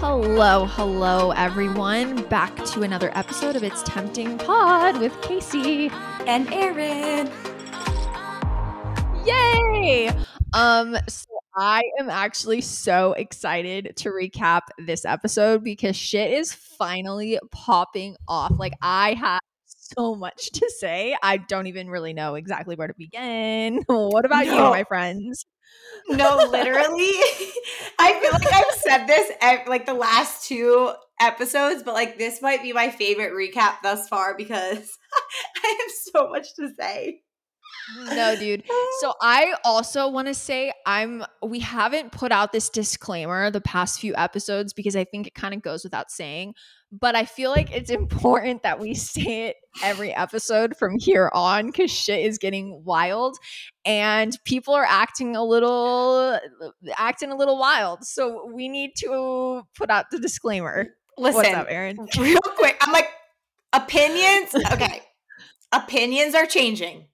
Hello, hello, everyone. Back to another episode of It's Tempting Pod with Kaci and Erin. Yay! Um, so I am actually so excited to recap this episode because shit is finally popping off. Like I have so much to say. I don't even really know exactly where to begin. What about no. you, my friends? No, literally. I feel like I've said this like the last two episodes, but like this might be my favorite recap thus far because I have so much to say. No, dude. So I also want to say I'm we haven't put out this disclaimer the past few episodes because I think it kind of goes without saying, but I feel like it's important that we say it every episode from here on cuz shit is getting wild and people are acting a little acting a little wild. So we need to put out the disclaimer. Listen, What's up, Erin? Real quick. I'm like opinions. Okay. opinions are changing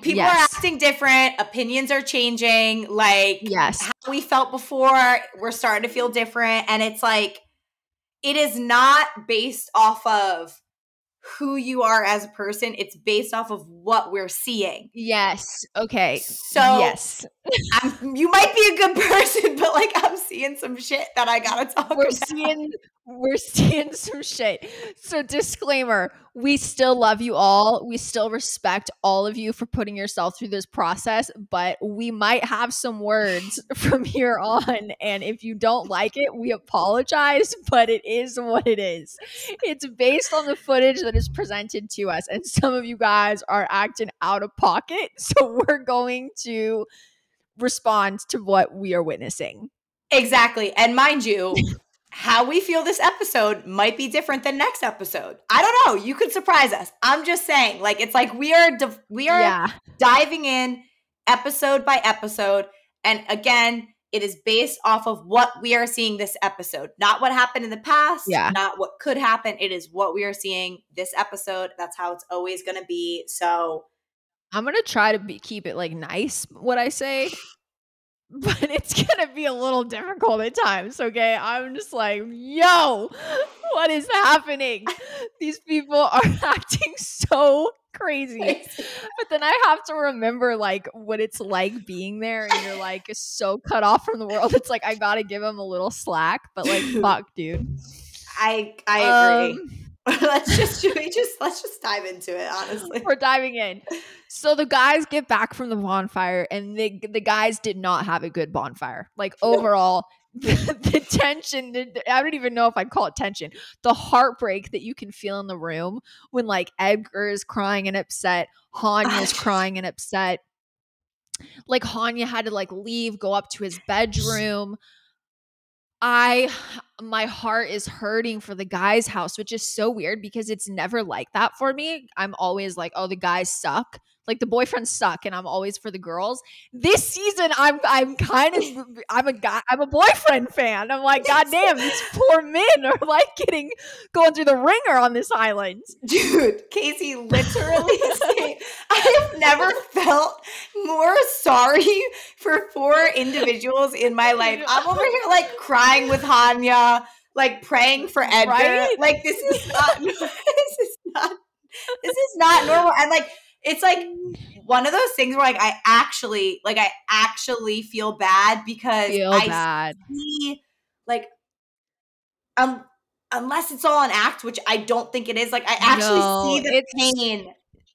people yes. are acting different. Opinions are changing. Like yes. how we felt before we're starting to feel different. And it's like it is not based off of who you are as a person. It's based off of what we're seeing. Yes. Okay. So yes. I'm, you might be a good person but like i'm seeing some shit that i gotta talk we're about. seeing we're seeing some shit. So, disclaimer we still love you all. We still respect all of you for putting yourself through this process, but we might have some words from here on. And if you don't like it, we apologize, but it is what it is. It's based on the footage that is presented to us. And some of you guys are acting out of pocket. So, we're going to respond to what we are witnessing. Exactly. And mind you, how we feel this episode might be different than next episode. I don't know. You could surprise us. I'm just saying, like it's like we are we are yeah. diving in episode by episode, and again, it is based off of what we are seeing this episode, not what happened in the past, yeah. not what could happen. It is what we are seeing this episode. That's how it's always going to be. So. I'm gonna try to be, keep it like nice. What I say, but it's gonna be a little difficult at times. Okay, I'm just like, yo, what is happening? These people are acting so crazy. But then I have to remember like what it's like being there and you're like so cut off from the world. It's like I gotta give them a little slack, but like fuck, dude. I I agree. Um, let's just we just let's just dive into it honestly. We're diving in. So the guys get back from the bonfire and they, the guys did not have a good bonfire. Like overall the, the tension the, i don't even know if i'd call it tension. The heartbreak that you can feel in the room when like edgar is crying and upset hanya's crying and upset. Like hanya had to like leave go up to his bedroom I my heart is hurting for the guy's house, which is so weird because it's never like that for me. I'm always like, oh, the guys suck. Like the boyfriends suck, and I'm always for the girls. This season, I'm I'm kind of I'm a guy I'm a boyfriend fan. I'm like, God damn, these poor men are like getting going through the ringer on this island. Dude, Kaci literally I have never felt more sorry for four individuals in my life. I'm over here like crying with Hanya, like praying for Edgar. Right? Like this is not this is not this is not normal. And like it's like one of those things where like I actually like I actually feel bad because feel I bad. see like um unless it's all an act, which I don't think it is. Like I actually no, see the pain.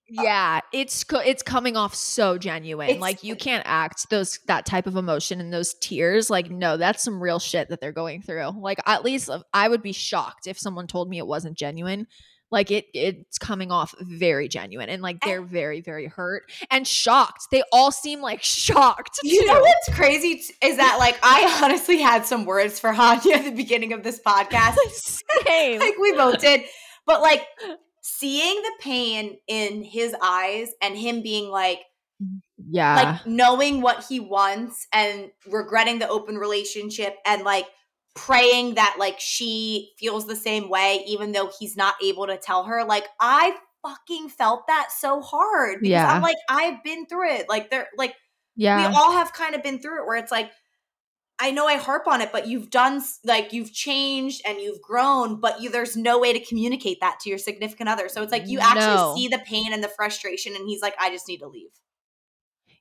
Yeah, it's it's coming off so genuine. It's, like you can't act those that type of emotion and those tears. Like no, that's some real shit that they're going through. Like at least I would be shocked if someone told me it wasn't genuine like it it's coming off very genuine and like they're very very hurt and shocked. They all seem like shocked you know what's crazy is that like i honestly had some words for hanya at the beginning of this podcast. Same. like we both did. But like seeing the pain in his eyes and him being like yeah. like knowing what he wants and regretting the open relationship and like praying that like she feels the same way even though he's not able to tell her like i fucking felt that so hard because yeah. i'm like i've been through it like they're like yeah we all have kind of been through it where it's like I know I harp on it, but you've done like you've changed and you've grown, but you there's no way to communicate that to your significant other. So it's like you actually No. see the pain and the frustration, and he's like, I just need to leave.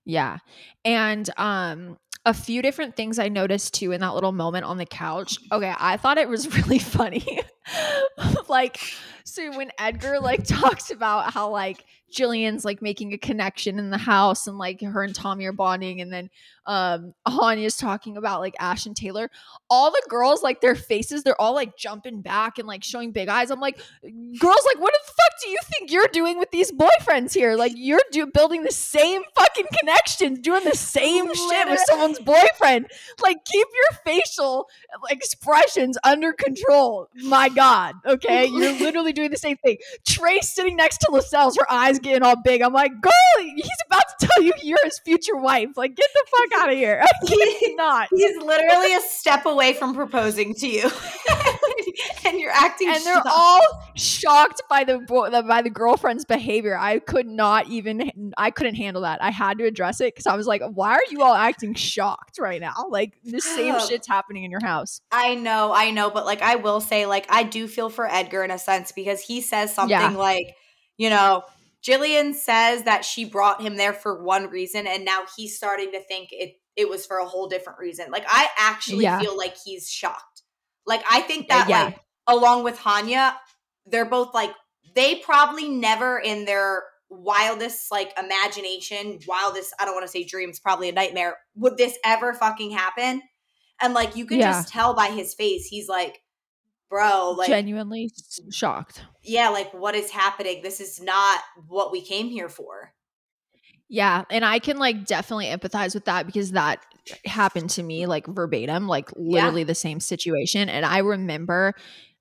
Yeah. And um a few different things I noticed too in that little moment on the couch. Okay, I thought it was really funny. like so when Edgar like talks about how like Jillian's like making a connection in the house and like her and Tommy are bonding and then um Hanya's talking about like Ash and Taylor. All the girls like their faces they're all like jumping back and like showing big eyes. I'm like girls like what the fuck do you think you're doing with these boyfriends here? Like you're do- building the same fucking connection, doing the same shit with someone's boyfriend. Like keep your facial expressions under control. My God. Okay. You're literally doing the same thing. Trace sitting next to Lascelles, her eyes getting all big. I'm like, girl, he's about to tell you you're his future wife. Like, get the fuck out of here. He's not. He's literally a step away from proposing to you, and you're acting. And they're shocked. all shocked by the, by the girlfriend's behavior. I could not even I couldn't handle that. I had to address it because I was like, why are you all acting shocked right now? Like the same shit's happening in your house. I know, I know, but like I will say, like I do feel for Edgar in a sense because he says something Yeah. like, you know, Jillian says that she brought him there for one reason, and now he's starting to think it it was for a whole different reason. Like I actually Yeah. feel like he's shocked. Like I think Uh, that yeah. like along with Hanya, they're both like they probably never in their wildest like imagination, wildest I don't want to say dreams, probably a nightmare, would this ever fucking happen? And like you can Yeah. just tell by his face, he's like, bro, like Genuinely shocked. yeah, like what is happening? This is not what we came here for. Yeah, and I can like definitely empathize with that because that happened to me like verbatim, like literally the same situation. And I remember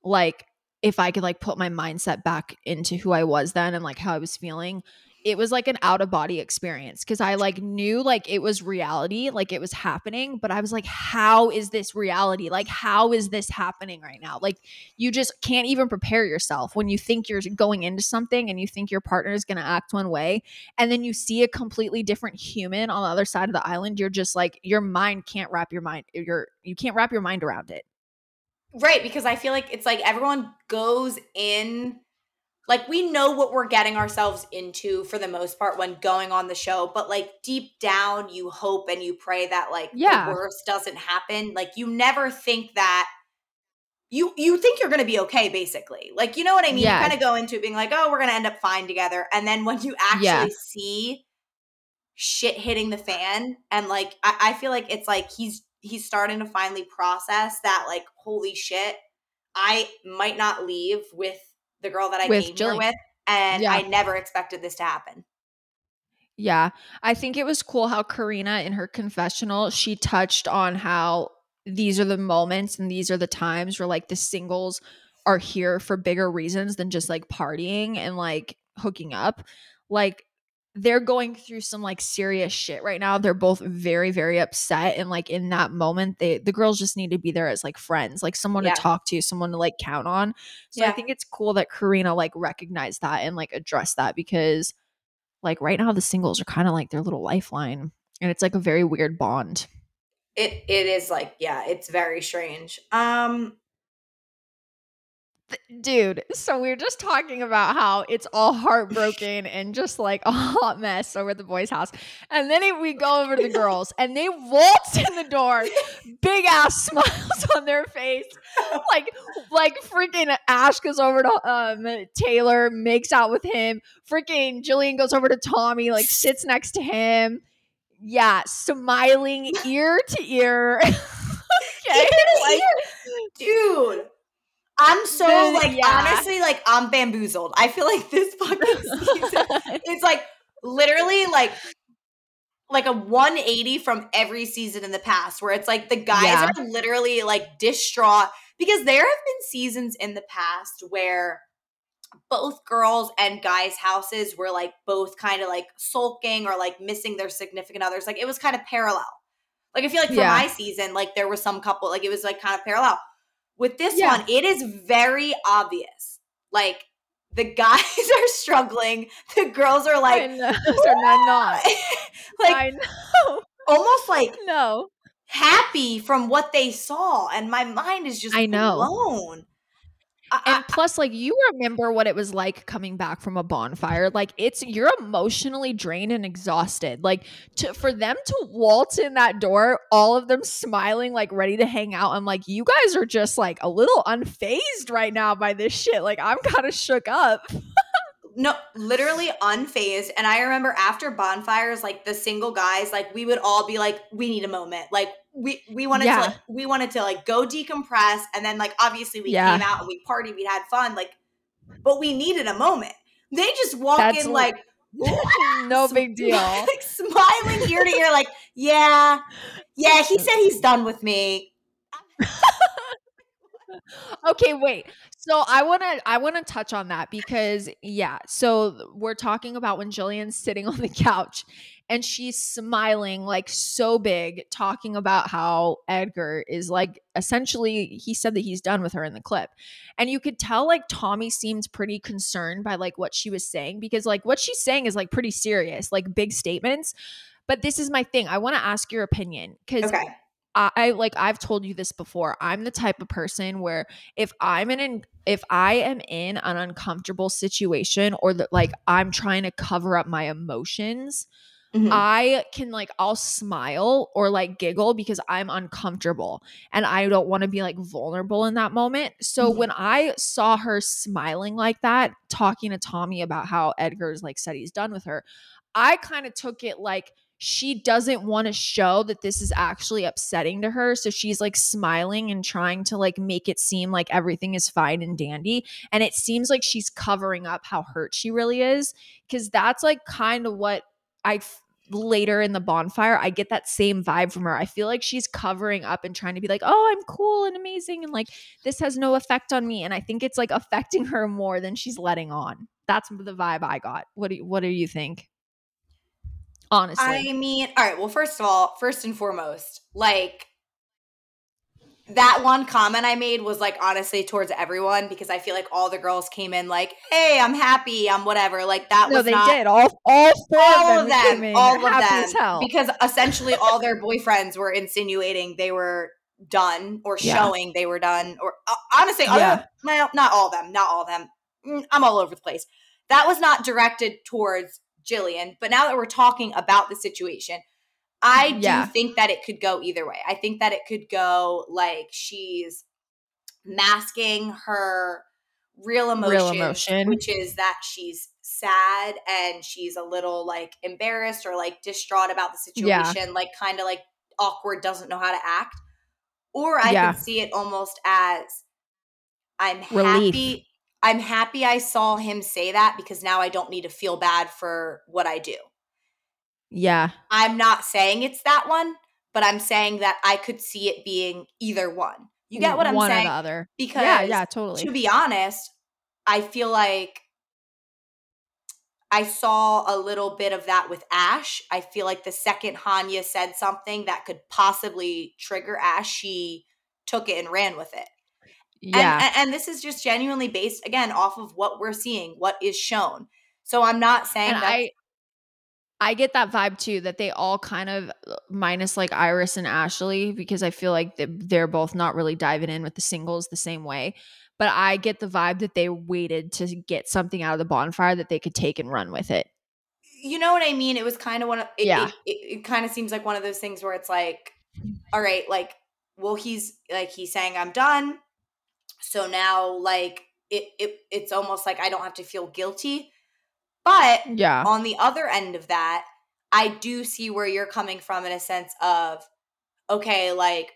like if I could like put my mindset back into who I was then and like how I was feeling, it was like an out of body experience because I like knew like it was reality, like it was happening, but I was like, how is this reality? Like, how is this happening right now? Like, you just can't even prepare yourself when you think you're going into something and you think your partner is going to act one way and then you see a completely different human on the other side of the island you're just like your mind can't wrap your mind your you can't wrap your mind around it Right, because I feel like it's like everyone goes in like we know what we're getting ourselves into for the most part when going on the show, but like deep down you hope and you pray that like Yeah. the worst doesn't happen. Like you never think that you you think you're going to be okay basically. Like you know what I mean? Yeah. You kind of go into it being like, "Oh, we're going to end up fine together." And then when you actually Yeah. see shit hitting the fan and like I, I feel like it's like he's he's starting to finally process that like holy shit i might not leave with the girl that i With came here with and Yeah. i never expected this to happen. Yeah. I think it was cool how karina in her confessional she touched on how these are the moments and these are the times where like the singles are here for bigger reasons than just like partying and like hooking up. Like they're going through some like serious shit right now. They're both very very upset and like in that moment they the girls just need to be there as like friends like someone Yeah. to talk to someone to like count on. So i think it's cool that karina like recognized that and like addressed that because like right now the singles are kind of like their little lifeline and it's like a very weird bond. It it is like yeah it's very strange. Um dude so we are just talking about how it's all heartbroken and just like a hot mess over at the boys house. And then it- we go over to the girls and they waltz in the door big ass smiles on their face. Like like freaking ash goes over to um taylor makes out with him. Freaking jillian goes over to tommy like sits next to him. Yeah smiling ear to ear. Okay like, dude i'm so like yeah. honestly like i'm bamboozled i feel like this fucking season it's like literally like like a 180 from every season in the past where it's like the guys Yeah. are literally like distraught because there have been seasons in the past where both girls and guys houses were like both kind of like sulking or like missing their significant others like it was kind of parallel like i feel like for Yeah. my season like there was some couple like it was like kind of parallel with this Yeah. one it is very obvious like the guys are struggling the girls are like know. They're not, not. like I know. almost like No. happy from what they saw, and my mind is just I know. blown. And plus, like you remember what it was like coming back from a bonfire. Like it's you're emotionally drained and exhausted. Like to for them to waltz in that door, all of them smiling, like ready to hang out. I'm like, you guys are just like a little unfazed right now by this shit. Like I'm kind of shook up. no literally unfazed and i remember after bonfires like the single guys like we would all be like we need a moment like we we wanted Yeah. to like we wanted to like go decompress and then like obviously we Yeah. came out and we partied we had fun like but we needed a moment they just walk That's in li- like no big deal. like smiling ear to ear like yeah yeah he said he's done with me okay wait so i want to i want to touch on that because yeah so we're talking about when jillian's sitting on the couch and she's smiling like so big talking about how edgar is like essentially he said that he's done with her in the clip and you could tell like tommy seemed pretty concerned by like what she was saying because like what she's saying is like pretty serious like big statements but this is my thing i want to ask your opinion because okay I, I like I've told you this before. I'm the type of person where if I'm in an if I am in an uncomfortable situation or that like I'm trying to cover up my emotions, Mhm. I can like I'll smile or like giggle because I'm uncomfortable and I don't want to be like vulnerable in that moment. So Mhm. when I saw her smiling like that, talking to Tommy about how Edgar's like said he's done with her, I kind of took it like she doesn't want to show that this is actually upsetting to her. So she's like smiling and trying to like make it seem like everything is fine and dandy. And it seems like she's covering up how hurt she really is. Cause that's like kind of what I later in the bonfire, I get that same vibe from her. I feel like she's covering up and trying to be like, oh, I'm cool and amazing. And like this has no effect on me. And I think it's like affecting her more than she's letting on. That's the vibe I got. What do you, what do you think? Honestly. I mean, all right. Well, first of all, first and foremost, like that one comment I made was like honestly towards everyone because I feel like all the girls came in like, "Hey, I'm happy, I'm whatever." Like that no, was they not did. All all four all of them, them, came in all of them, because essentially all their boyfriends were insinuating they were done or Yeah. showing they were done, or uh, honestly, Yeah. well, not all of them, not all of them. Mm, I'm all over the place. That was not directed towards Jillian, but now that we're talking about the situation, I do Yeah. think that it could go either way. I think that it could go like she's masking her real emotions, Real emotion. which is that she's sad and she's a little like embarrassed or like distraught about the Yeah. situation, like kind of like awkward, doesn't know how to act. Or I Yeah. could see it almost as I'm Relief. happy. I'm happy I saw him say that because now I don't need to feel bad for what I do. Yeah. I'm not saying it's that one, but I'm saying that I could see it being either one. You get what I'm One saying? One or the other. Because yeah, yeah, totally. to be honest, I feel like I saw a little bit of that with Ash. I feel like the second Hanya said something that could possibly trigger Ash, she took it and ran with it. And- yeah. And, and, this is just genuinely based, again, off of what we're seeing, what is shown. So I'm not saying and that. I I get that vibe too that they all kind of minus like Iris and Ashley because I feel like they- they're both not really diving in with the singles the same way. But I get the vibe that they waited to get something out of the bonfire that they could take and run with it. you know what I mean? It was kind of one of it, Yeah. it, it, it kind of seems like one of those things where it's like, all right, like, well, he's like he's saying I'm done. So now like it, it it's almost like I don't have to feel guilty. But Yeah. on the other end of that, I do see where you're coming from in a sense of, okay, like,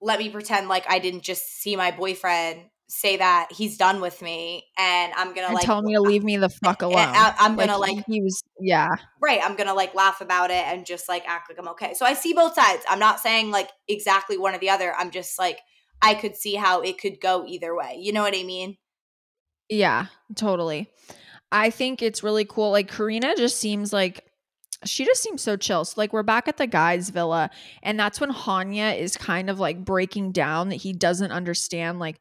let me pretend like I didn't just see my boyfriend say that he's done with me and I'm gonna And like tell me to leave me the fuck alone. I, am gonna Like, like he was yeah. right i'm gonna like laugh about it and just like act like i'm okay so i see both sides i'm not saying like exactly one or the other i'm just like i could see how it could go either way you know what i mean Yeah, totally. I think it's really cool. Like Karina just seems like she just seems so chill. So like we're back at the guy's villa, and that's when Hanya is kind of like breaking down that he doesn't understand like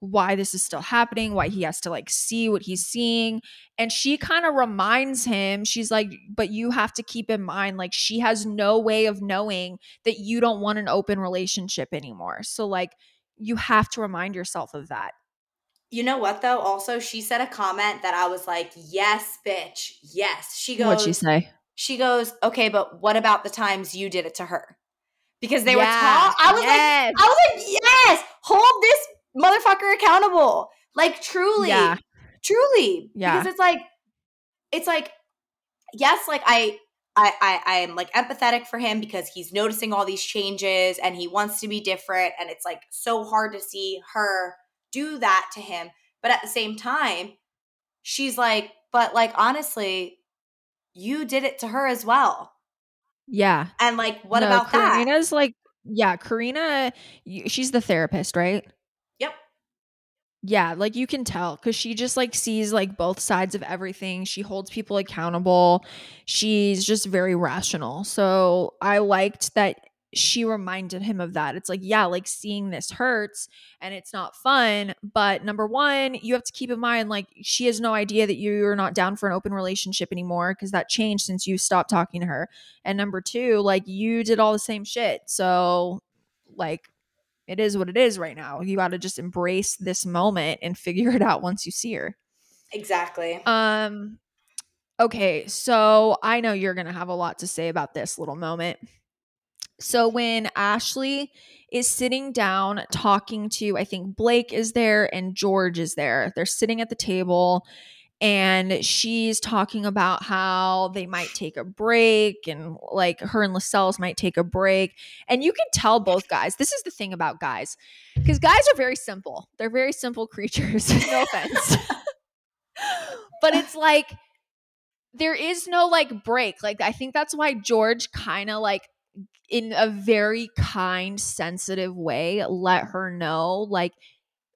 why this is still happening, why he has to like see what he's seeing. And she kind of reminds him, she's like, but you have to keep in mind, like, she has no way of knowing that you don't want an open relationship anymore. So, like, you have to remind yourself of that. You know what though? Also, she said a comment that I was like, "Yes, bitch. Yes." She goes What'd she say? She goes, "Okay, but what about the times you did it to her?" Because they were talking. I was yes. like, I was like, "Yes, hold this motherfucker accountable." Like truly, Yeah. truly. Yeah. Because it's like, it's like, yes, like I. I, I I am like empathetic for him because he's noticing all these changes and he wants to be different and it's like so hard to see her do that to him. But at the same time, she's like, but like honestly, you did it to her as well. Yeah. And like, what No, about that? Karina's like, yeah, Karina, she's the therapist, right? Yep. Yeah, like you can tell because she just like sees like both sides of everything. She holds people accountable. She's just very rational. So I liked that she reminded him of that. It's like, yeah, like seeing this hurts and it's not fun. But number one, you have to keep in mind, like, she has no idea that you're not down for an open relationship anymore because that changed since you stopped talking to her. And number two, like, you did all the same shit. So, like, it is what it is right now. You got to just embrace this moment and figure it out once you see her. Exactly. Um okay, so I know you're going to have a lot to say about this little moment. So when Ashley is sitting down talking to I think Blake is there and George is there. They're sitting at the table and she's talking about how they might take a break and like her and Lascelles might take a break. And you can tell both guys. This is the thing about guys. Cuz guys are very simple. They're very simple creatures. no offense. but it's like there is no like break. Like I think that's why George kind of like in a very kind, sensitive way let her know like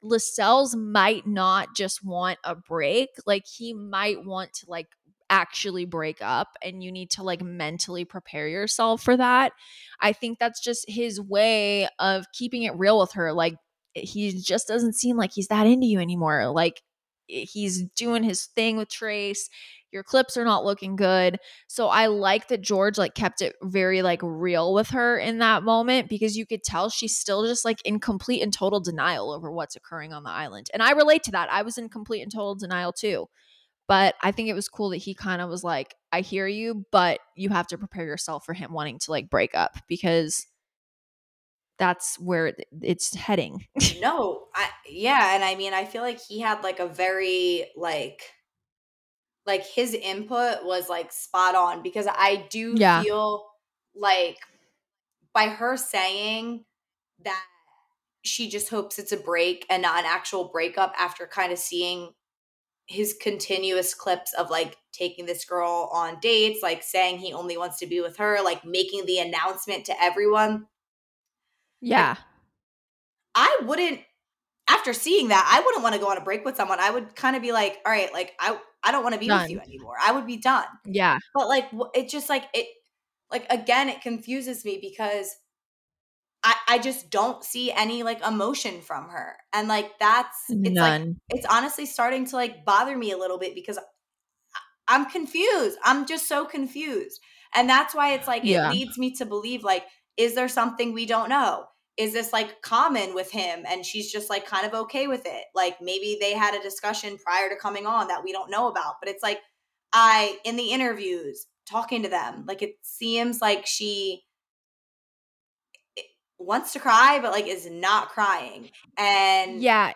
Lascelles might not just want a break. Like he might want to like actually break up and you need to like mentally prepare yourself for that. I think that's just his way of keeping it real with her. Like he just doesn't seem like he's that into you anymore. Like he's doing his thing with Trace. Your clips are not looking good. So I like that George like kept it very like real with her in that moment because you could tell she's still just like in complete and total denial over what's occurring on the island. And I relate to that. I was in complete and total denial too. But I think it was cool that he kind of was like, I hear you, but you have to prepare yourself for him wanting to like break up because that's where it's heading. no, I yeah, and I mean, I feel like he had like a very like like his input was like spot on because I do Yeah. feel like by her saying that she just hopes it's a break and not an actual breakup after kind of seeing his continuous clips of like taking this girl on dates, like saying he only wants to be with her, like making the announcement to everyone. yeah. I wouldn't after seeing that, I wouldn't want to go on a break with someone. I would kind of be like, all right, like I I don't want to be Done. with you anymore. I would be done. Yeah. But like it just like it like again it confuses me because I I just don't see any like emotion from her. And like that's it's like None. it's honestly starting to like bother me a little bit because I'm confused. I'm just so confused. And that's why it's like Yeah. it leads me to believe like is there something we don't know? Is this like common with him and she's just like kind of okay with it? Like maybe they had a discussion prior to coming on that we don't know about. But it's like I in the interviews talking to them, like it seems like she wants to cry but like is not crying. And Yeah.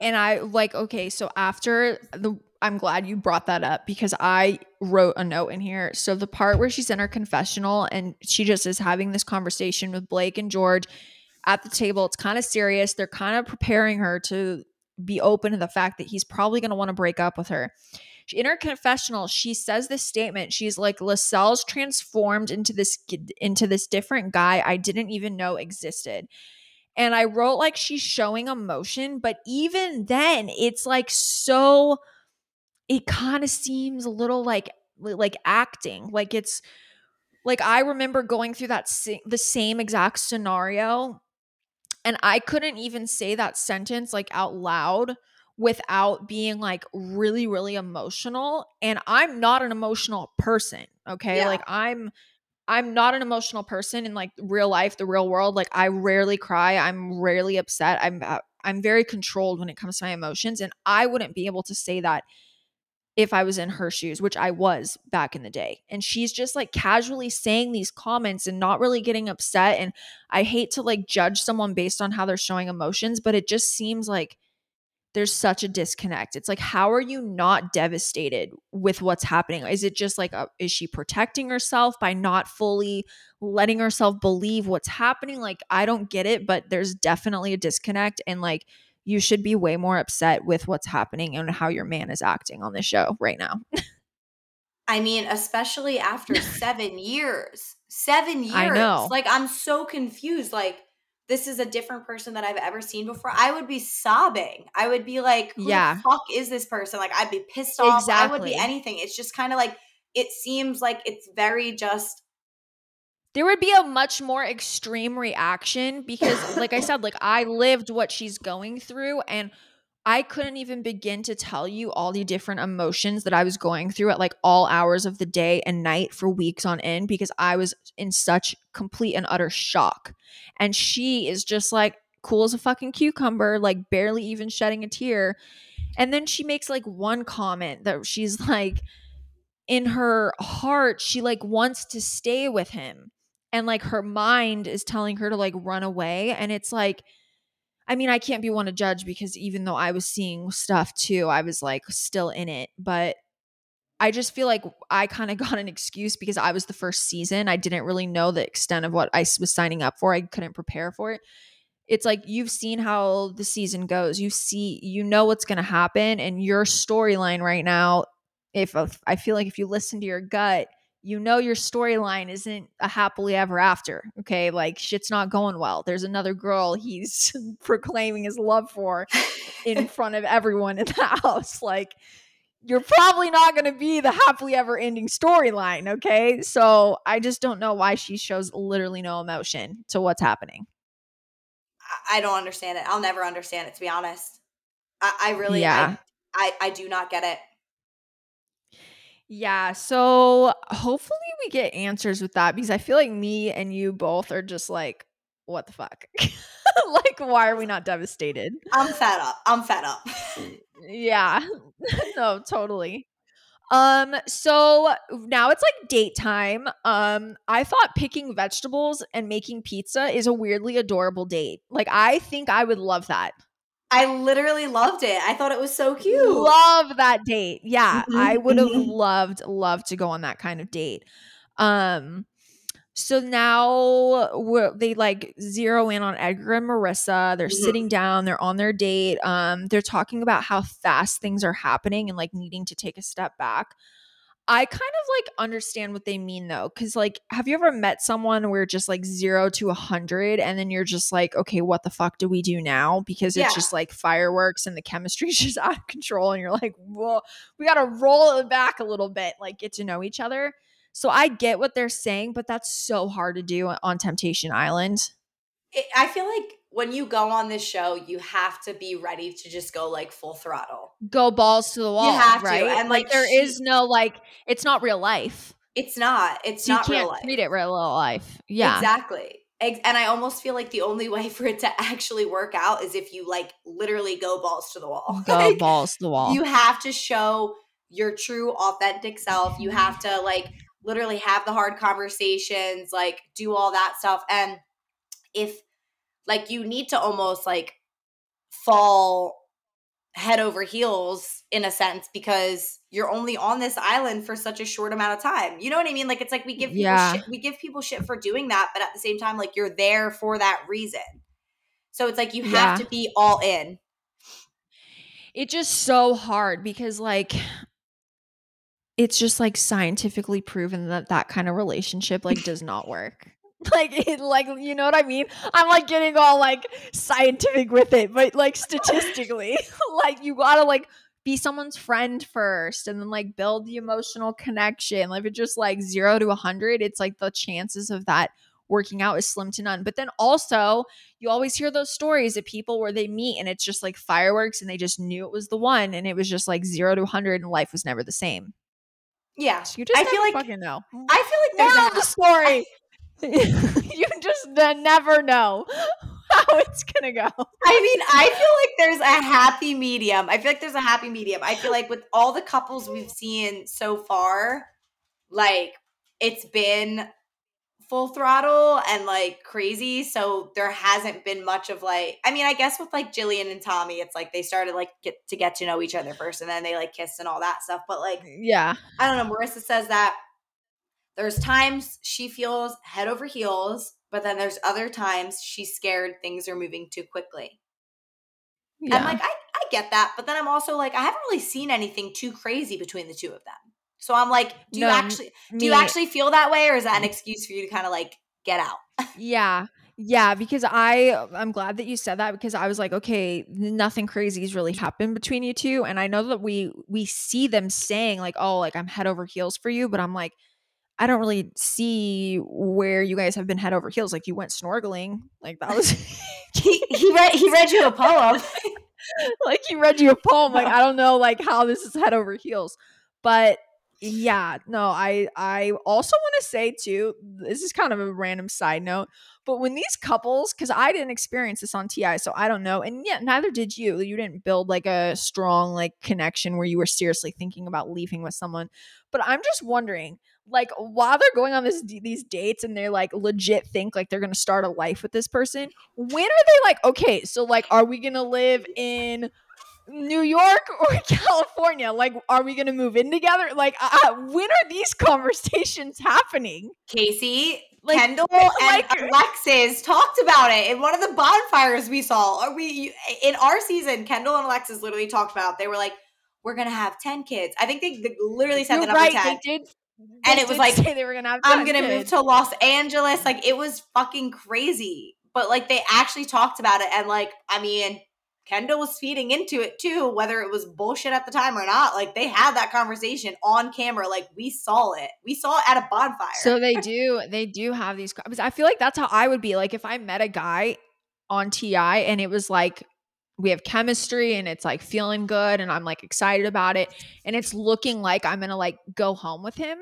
And I like, okay, so after the, I'm glad you brought that up because I wrote a note in here. So the part where she's in her confessional and she just is having this conversation with Blake and George at the table, it's kind of serious. They're kind of preparing her to be open to the fact that he's probably going to want to break up with her. In her confessional, she says this statement. She's like, "Lascelles transformed into this into this different guy I didn't even know existed." and I wrote like she's showing emotion, but even then, it's like so. It kind of seems a little like like acting, like it's like I remember going through that the same exact scenario And I couldn't even say that sentence like out loud without being like really really emotional and I'm not an emotional person, okay? Yeah. Like I'm I'm not an emotional person in like real life, the real world. Like I rarely cry. I'm rarely upset. I'm uh, I'm very controlled when it comes to my emotions and I wouldn't be able to say that if I was in her shoes, which I was back in the day. And she's just like casually saying these comments and not really getting upset and I hate to like judge someone based on how they're showing emotions, but it just seems like there's such a disconnect. It's like, how are you not devastated with what's happening? Is it just like, a, is she protecting herself by not fully letting herself believe what's happening? Like, I don't get it, but there's definitely a disconnect. And like, you should be way more upset with what's happening and how your man is acting on the show right now. I mean, especially after seven years. Seven years. I know. Like, I'm so confused. Like, this is a different person that I've ever seen before. I would be sobbing. I would be like, who Yeah. the fuck is this person? Like, I'd be pissed off. Exactly. I would be anything. It's just kind of like, it seems like it's very just, there would be a much more extreme reaction because like i said like i lived what she's going through and i couldn't even begin to tell you all the different emotions that i was going through at like all hours of the day and night for weeks on end because i was in such complete and utter shock. And she is just like cool as a fucking cucumber like barely even shedding a tear. And then she makes like one comment that she's like in her heart she like wants to stay with him and like her mind is telling her to like run away and it's like i mean i can't be one to judge because even though i was seeing stuff too i was like still in it but i just feel like i kind of got an excuse because i was the first season. I didn't really know the extent of what I was signing up for. I couldn't prepare for it. It's like you've seen how the season goes. You see you know what's going to happen and your storyline right now if uh, i feel like if you listen to your gut you know your storyline isn't a happily ever after. Okay. Like shit's not going well. There's another girl he's proclaiming his love for in front of everyone in the house. Like you're probably not going to be the happily ever ending storyline. Okay. So I just don't know why she shows literally no emotion to what's happening. I- don't understand it. I'll never understand it, to be honest. I, I really, Yeah. I, I, I do not get it. Yeah. So hopefully we get answers with that because I feel like me and you both are just like, what the fuck? like, why are we not devastated? I'm fed up. I'm fed up. Yeah. no, totally. Um so now it's like date time. Um I thought picking vegetables and making pizza is a weirdly adorable date. Like I think I would love that. I literally loved it. I thought it was so cute. Love that date. Yeah, Mhm, I would have mhm. loved loved to go on that kind of date. Um so now they like zero in on Edgar and Marissa. They're Mhm. sitting down, they're on their date. Um they're talking about how fast things are happening and like needing to take a step back. I kind of like understand what they mean though, because like, have you ever met someone where just like zero to a hundred, and then you're just like, okay, what the fuck do we do now? Because it's Yeah. just like fireworks and the chemistry's just out of control, and you're like, well, we got to roll it back a little bit, like get to know each other. So I get what they're saying, but that's so hard to do on Temptation Island. It, I feel like when you go on this show, you have to be ready to just go like full throttle. Go balls to the wall, You have to, and, like, like, there she- is no like, it's not real life. It's not. It's you not real can't life. treat it real life. Yeah. Exactly. And I almost feel like the only way for it to actually work out is if you like literally go balls to the wall. Go Like, balls to the wall. You have to show your true authentic self. You have to like literally have the hard conversations, like do all that stuff. And if like you need to almost like fall head over heels in a sense because you're only on this island for such a short amount of time. You know what I mean? Like it's like we give people Yeah. shit, we give people shit for doing that, but at the same time like you're there for that reason. So it's like you have Yeah. to be all in. it's just so hard because like it's just like scientifically proven that that kind of relationship like does not work like it like you know what i mean i'm like getting all like scientific with it but like statistically like you gotta like be someone's friend first and then like build the emotional connection like if it's just like zero to a hundred it's like the chances of that working out is slim to none. But then also, you always hear those stories of people where they meet and it's just like fireworks and they just knew it was the one and it was just like zero to a 100 and life was never the same. Yeah. You just I feel like fucking know. I feel like there's a the story. you just never know how it's gonna go. I mean, I feel like there's a happy medium. I feel like there's a happy medium. I feel like with all the couples we've seen so far, like it's been full throttle and like crazy. So there hasn't been much of like, I mean, I guess with like Jillian and Tommy, it's like they started like get to get to know each other first and then they like kissed and all that stuff. But like, Yeah. I don't know. Marissa says that there's times she feels head over heels, but then there's other times she's scared things are moving too quickly. Yeah. I'm like, I, I get that, but then I'm also like, I haven't really seen anything too crazy between the two of them. So I'm like, do you No, actually do you actually feel that way, or is that an excuse for you to kind of like get out? Yeah. Yeah, because I I'm glad that you said that because I was like, okay, nothing crazy has really happened between you two and I know that we we see them saying like, "Oh, like I'm head over heels for you," but I'm like I don't really see where you guys have been head over heels like you went snorkeling. Like that was he he read he read you a poem. like he read you a poem. Like I don't know like how this is head over heels. But yeah, no, I I also want to say too, this is kind of a random side note, but when these couples, because I didn't experience this on TI, so I don't know, and yet neither did you. You didn't build like a strong like connection where you were seriously thinking about leaving with someone. But I'm just wondering, like while they're going on this these dates and they're like legit think like they're gonna start a life with this person, when are they like, okay, so like are we gonna live in New York or California? Like, are we gonna move in together? Like, uh, when are these conversations happening? Kaci, Like- Kendall, and like- Alexis talked about it in one of the bonfires we saw. Are we in our season? Kendall and Alexis literally talked about. They were like, "We're gonna have ten kids." I think they, they literally said number right. They did, And it was like, they were gonna have. I'm gonna move to Los Angeles. Like it was fucking crazy. But like they actually talked about it, and like I mean, Kendall was feeding into it too, whether it was bullshit at the time or not. Like they had that conversation on camera. Like we saw it. We saw it at a bonfire. So they do. They do have these. I feel like that's how I would be. Like if I met a guy on TI and it was like we have chemistry and it's like feeling good and I'm like excited about it and it's looking like I'm gonna like go home with him.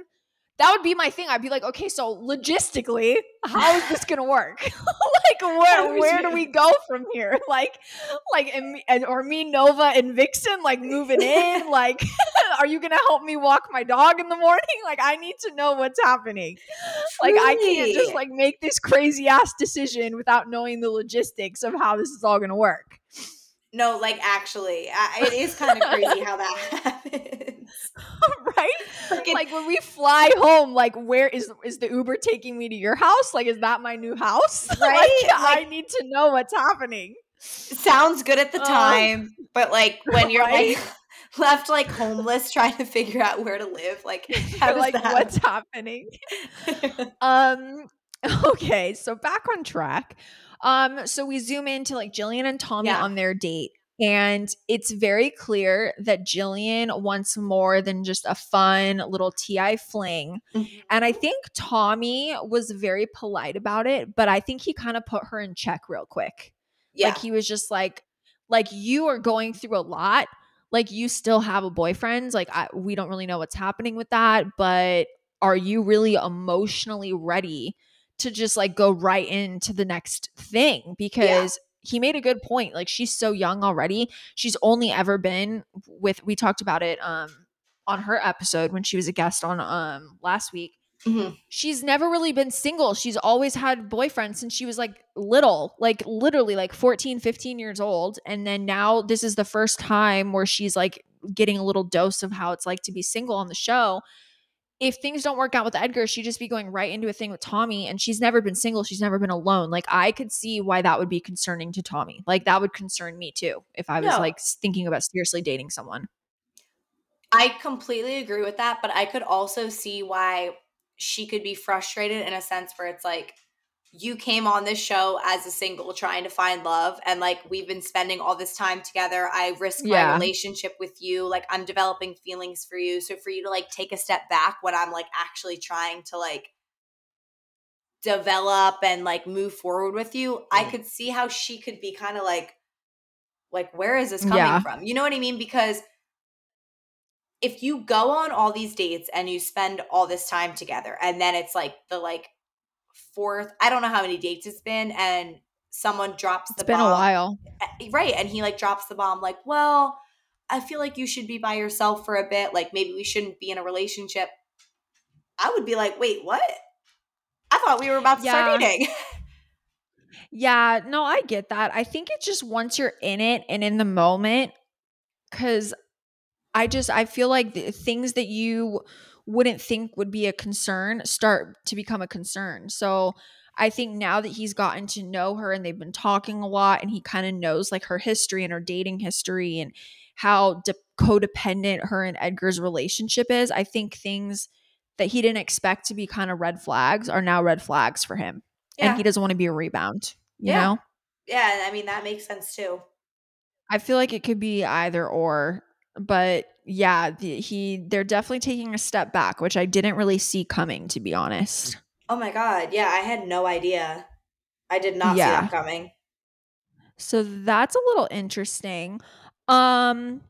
That would be my thing. I'd be like, okay, so logistically, how is this gonna work? like, where where do we go from here? Like, like, and, or me, Nova, and Vixen, like moving in. Like, are you gonna help me walk my dog in the morning? Like, I need to know what's happening. Like, I can't just like make this crazy ass decision without knowing the logistics of how this is all gonna work. no, like actually, I, it is kind of crazy how that happens. right? Like, like when we fly home, like where is is the Uber taking me to your house? Like, is that my new house? Like, Right? I need to know what's happening. sounds good at the Um, time, but like when you're right? like left like homeless trying to figure out where to live, like how like, that what's happening? um okay so back on track um so we zoom into like jillian and tommy Yeah. on their date and it's very clear that jillian wants more than just a fun little ti fling. Mhm. and i think tommy was very polite about it but i think he kind of put her in check real quick. Yeah. like he was just like like you are going through a lot. Like you still have a boyfriend. Like I, we don't really know what's happening with that but are you really emotionally ready to just like go right into the next thing? Because he made a good point like she's so young already she's only ever been with we talked about it um on her episode when she was a guest on um last week Mhm. she's never really been single she's always had boyfriends since she was like little like literally like 14 15 years old and then now this is the first time where she's like getting a little dose of how it's like to be single on the show if things don't work out with edgar she'd just be going right into a thing with tommy and she's never been single she's never been alone. Like i could see why that would be concerning to tommy. Like that would concern me too if i was No. like thinking about seriously dating someone. I completely agree with that, but I could also see why she could be frustrated in a sense where it's like you came on this show as a single trying to find love and like we've been spending all this time together. I risk my relationship with you, like I'm developing feelings for you. So for you to like take a step back when I'm like actually trying to like develop and like move forward with you, I Mm. could see how she could be kind of like like where is this coming Yeah. from? You know what I mean? Because if you go on all these dates and you spend all this time together and then it's like the like fourth, I don't know how many dates it's been and someone drops It's the been bomb. a while. Right. And he like drops the bomb, like, well, I feel like you should be by yourself for a bit. Like, maybe we shouldn't be in a relationship. I would be like, wait, what? I thought we were about to Yeah. start dating. Yeah, no, I get that. I think it's just once you're in it and in the moment, because I just I feel like the things that you wouldn't think would be a concern start to become a concern. So I think now that he's gotten to know her and they've been talking a lot, and he kind of knows like her history and her dating history and how de- codependent her and Edgar's relationship is, I think things that he didn't expect to be kind of red flags are now red flags for him yeah. and he doesn't want to be a rebound. You Yeah. know, yeah. I mean, that makes sense too. I feel like it could be either or, but yeah, the, he they're definitely taking a step back, which I didn't really see coming, to be honest. Oh my God. Yeah. I had no idea. I did not see Yeah. that coming. So that's a little interesting. Um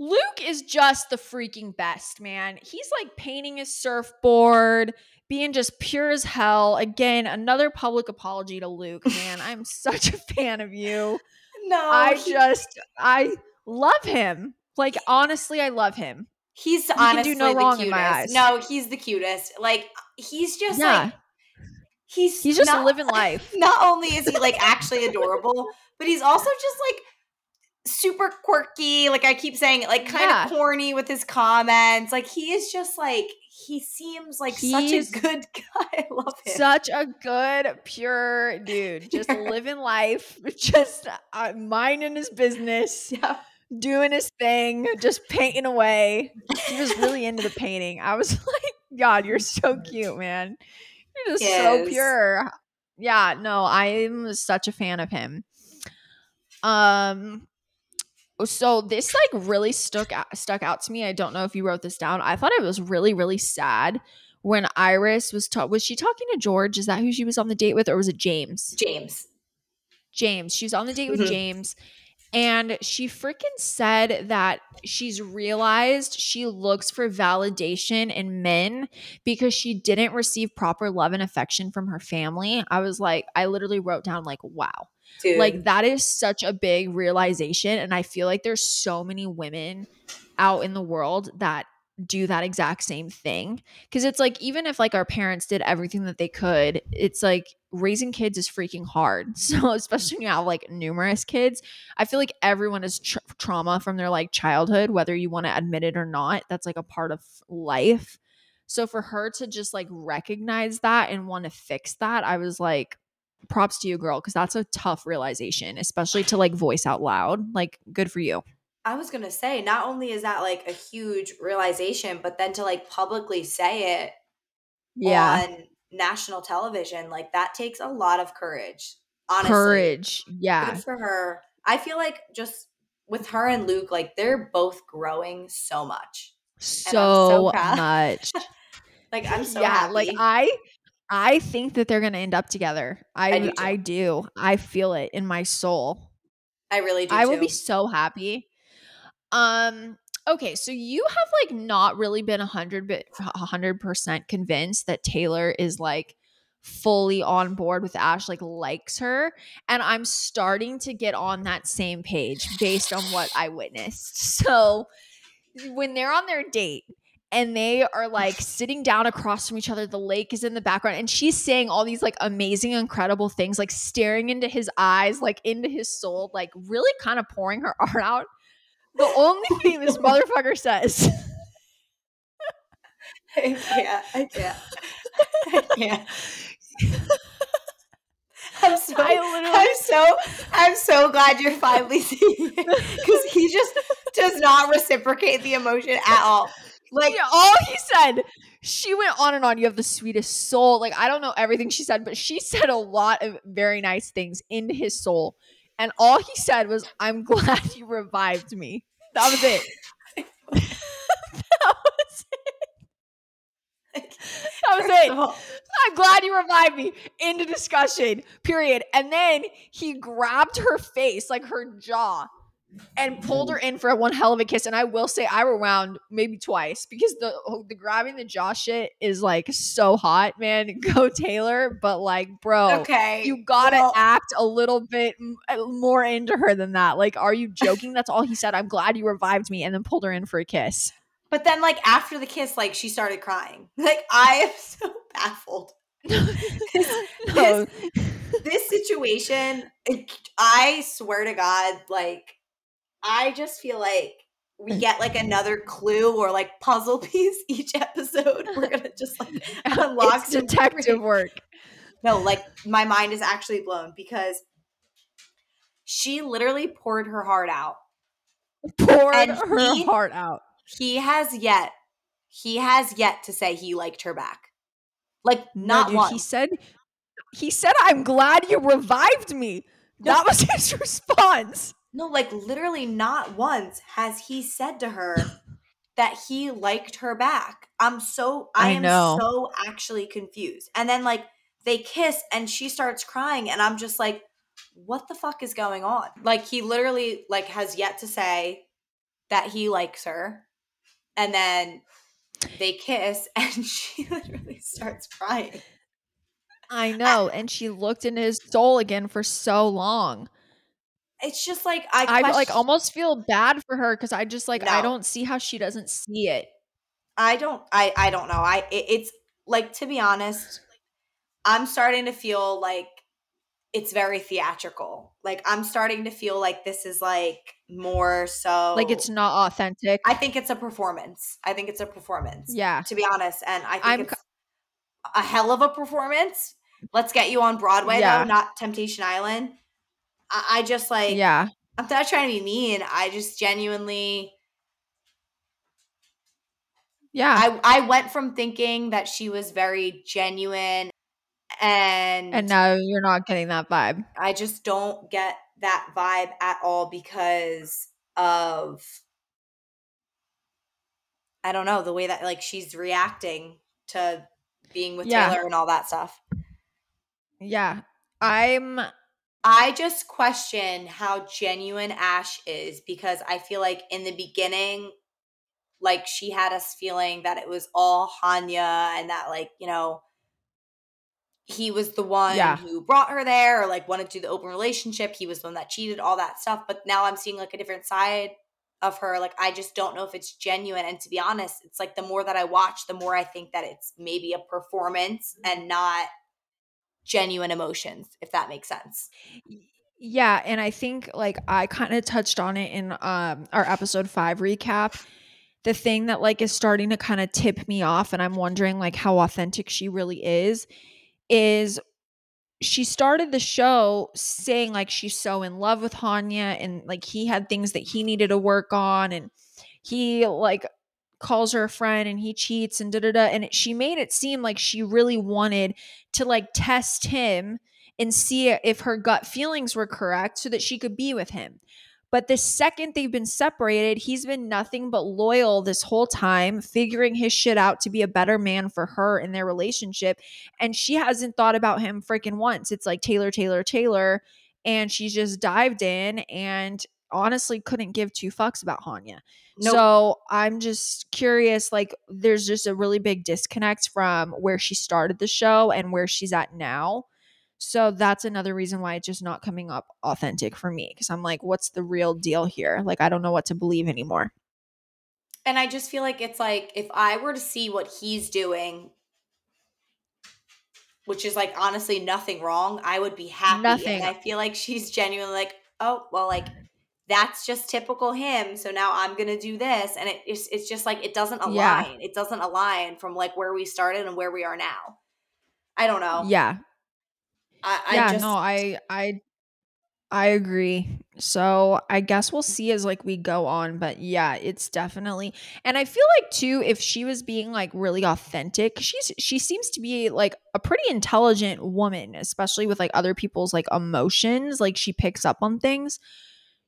Luke is just the freaking best, man. He's like painting his surfboard, being just pure as hell. Again, another public apology to Luke, man. I'm such a fan of you. No. I just I love him. Like honestly, I love him. He's can honestly do no the wrong cutest. in my eyes. No, he's the cutest. Like he's just Yeah. like he's He's just not, living life. Not only is he like actually adorable, but he's also just like super quirky. Like I keep saying, like kind Yeah. of corny with his comments. Like he is just like he seems like He's such a good guy. I love him. Such a good, pure dude. Just living life, just uh, minding his business, yeah. Doing his thing, just painting away. He was really into the painting. I was like, God, you're so cute, man. You're just so pure. Yeah, no, I'm such a fan of him. Um, so this like really stuck out, stuck out to me. I don't know if you wrote this down. I thought it was really really sad when Iris was ta- was she talking to George? Is that who she was on the date with, or was it James? James. James. She was on the date with Mhm. James, and she freaking said that she's realized she looks for validation in men because she didn't receive proper love and affection from her family. I was like, I literally wrote down like, wow. Dude. Like that is such a big realization and I feel like there's so many women out in the world that do that exact same thing cuz it's like even if like our parents did everything that they could, it's like raising kids is freaking hard. So especially when you have like numerous kids, I feel like everyone has tr- trauma from their like childhood whether you want to admit it or not. That's like a part of life. So for her to just like recognize that and want to fix that, I was like props to you girl because that's a tough realization especially to like voice out loud like good for you I was gonna say, not only is that like a huge realization, but then to like publicly say it yeah. on national television, like that takes a lot of courage. Honestly. courage yeah Good for her. I feel like just with her and Luke, like they're both growing so much. so so much Like I'm so yeah happy. like i i think that they're gonna end up together i I do. I do i feel it in my soul I really do. I will be so happy. Um okay, so you have like not really been a hundred bit a hundred percent convinced that Taylor is like fully on board with Ash, like likes her. And I'm starting to get on that same page based on what I witnessed. So when they're on their date and they are like sitting down across from each other, the lake is in the background, and she's saying all these like amazing, incredible things, like staring into his eyes, like into his soul, like really kind of pouring her heart out. The only thing this motherfucker says I can't. I can't. I can't. I'm so I I'm so I'm so glad you're finally seeing it because he just does not reciprocate the emotion at all. Like Yeah, all he said, she went on and on. You have the sweetest soul. Like, I don't know everything she said, but she said a lot of very nice things into his soul. And all he said was, I'm glad you revived me. That was it. that was it. That was it. I'm glad you revived me. Into discussion. Period. And then he grabbed her face, like her jaw, and pulled her in for one hell of a kiss. And I will say I rewound maybe twice because the oh, the grabbing the jaw shit is like so hot, man. Go Taylor, but like, bro, Okay. you gotta well, act a little bit uh, more into her than that. Like, are you joking? That's all he said. I'm glad you revived me, and then pulled her in for a kiss. But then, like after the kiss, like she started crying. Like I am so baffled. no, This situation, I swear to God, like I just feel like we mm. get like another clue or like puzzle piece each episode. We're gonna just like unlock it's some detective work. No, like my mind is actually blown because she literally poured her heart out. Poured And her he- heart out. He has yet, he has yet to say he liked her back. Like No, not dude, once. He said, he said, "I'm glad you revived me." That was his response. No, like literally not once has he said to her that he liked her back. I'm so I, I am know. so actually confused. And then like they kiss and she starts crying and I'm just like what the fuck is going on? Like he literally like has yet to say that he likes her. And then they kiss and she literally starts crying. I know, and she looked into his soul again for so long. It's just like I I like almost feel bad for her because I just like I don't see how she doesn't see it. I don't I I don't know. I it, it's like to be honest, I'm starting to feel like it's very theatrical. Like I'm starting to feel like this is like more so Like it's not authentic. I think it's a performance. I think it's a performance. yeah, To be honest, and I think I'm it's a hell of a performance. Let's get you on Broadway Yeah. though, not Temptation Island. I, I just like yeah, I'm not trying to be mean. I just genuinely yeah. I I went from thinking that she was very genuine and and now you're not getting that vibe. I just don't get that vibe at all because of I don't know, the way that like she's reacting to being with Yeah. Taylor and all that stuff. Yeah, I'm. I just question how genuine Ash is because I feel like in the beginning, like she had us feeling that it was all Hanya and that, like, you know, he was the one Yeah. who brought her there or like wanted to do the open relationship. He was the one that cheated, all that stuff. But now I'm seeing like a different side of her. Like, I just don't know if it's genuine. And to be honest, it's like the more that I watch, the more I think that it's maybe a performance and not genuine emotions, if that makes sense. Yeah, and I think like I kind of touched on it in um our episode 5 recap. The thing that like is starting to kind of tip me off and I'm wondering like how authentic she really is is she started the show saying like she's so in love with Hanya and like he had things that he needed to work on and he like calls her a friend and he cheats and da da da and she made it seem like she really wanted to like test him and see if her gut feelings were correct so that she could be with him. But the second they've been separated, he's been nothing but loyal this whole time, figuring his shit out to be a better man for her in their relationship. And she hasn't thought about him freaking once. It's like Taylor, Taylor, Taylor. And she's just dived in and honestly couldn't give two fucks about Hanya. Nope. So I'm just curious. Like, there's just a really big disconnect from where she started the show and where she's at now. So that's another reason why it's just not coming up authentic for me because I'm like, what's the real deal here? Like, I don't know what to believe anymore. And I just feel like it's like if I were to see what he's doing, which is like honestly nothing wrong, I would be happy. Nothing. And I feel like she's genuinely like, oh, well, like that's just typical him. So now I'm gonna do this. And it, it's it's just like it doesn't align. Yeah. It doesn't align from like where we started and where we are now. I don't know. Yeah, I, I yeah, just no, I, I, I agree. So I guess we'll mm. see as like we go on, but yeah, it's definitely. And I feel like too, if she was being like really authentic, she's she seems to be like a pretty intelligent woman, especially with like other people's like emotions. Like she picks up on things.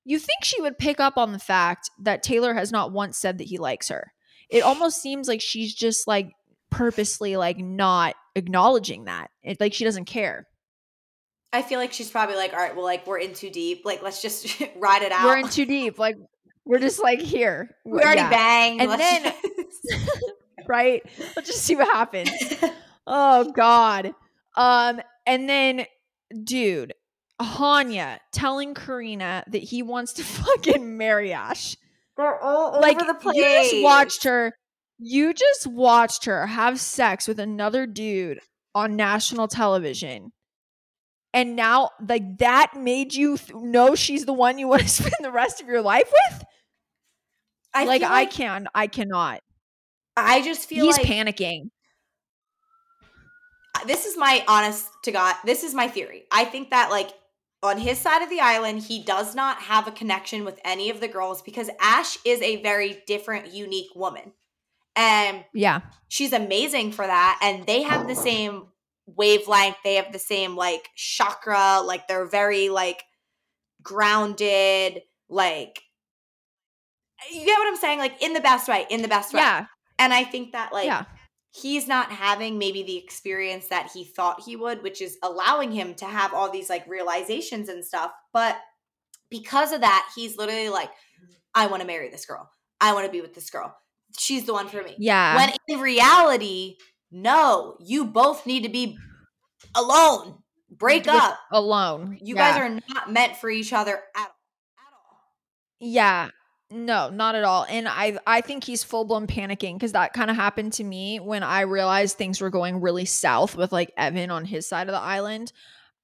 You think she would pick up on the fact that Taylor has not once said that he likes her. It almost seems like she's just like purposely like not acknowledging that. It like she doesn't care. I feel like she's probably like, all right, well, like we're in too deep. Like, let's just ride it out. We're in too deep. Like we're just like here. We already Yeah. banged. And then- just- right? Let's just see what happens. Oh God. Um, and then, dude, Hanya telling Karina that he wants to fucking marry Ash. they're all like over the place. you just watched her. You just watched her have sex with another dude on national television. And now, like that made you th- know she's the one you want to spend the rest of your life with. I like feel I can, I cannot. I just feel He's like panicking. this is my honest to God, this is my theory. I think that like on his side of the island, he does not have a connection with any of the girls because Ash is a very different, unique woman. And Yeah, she's amazing for that. And they have the same wavelength, they have the same like chakra, like they're very like grounded, like you get what I'm saying? Like in the best way, in the best way. yeah, And I think that like yeah. He's not having maybe the experience that he thought he would, which is allowing him to have all these like realizations and stuff. But because of that, he's literally like, I want to marry this girl. I want to be with this girl. She's the one for me. Yeah. When in reality, no, you both need to be alone. Break With- up. alone. You Yeah. guys are not meant for each other at all. At all. Yeah. No, not at all. And I I think he's full blown panicking because that kind of happened to me when I realized things were going really south with like Evan on his side of the island.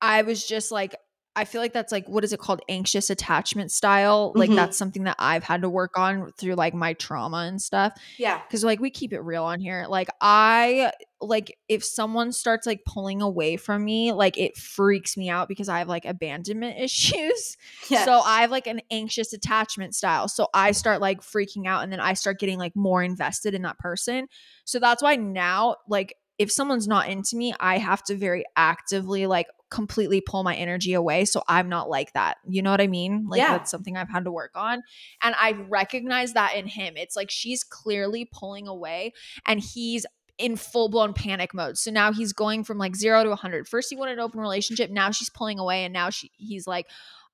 I was just like I feel like that's like what is it called anxious attachment style like Mhm. that's something that I've had to work on through like my trauma and stuff Yeah. because like we keep it real on here like i like if someone starts like pulling away from me like it freaks me out because i have like abandonment issues Yes. so i have like an anxious attachment style so i start like freaking out and then i start getting like more invested in that person so that's why now like if someone's not into me i have to very actively like completely pull my energy away so i'm not like that you know what i mean like Yeah. that's something i've had to work on and I recognize that in him. It's like she's clearly pulling away and he's in full blown panic mode. So now he's going from like zero to 100. First, he wanted an open relationship. Now she's pulling away. And now she, he's like,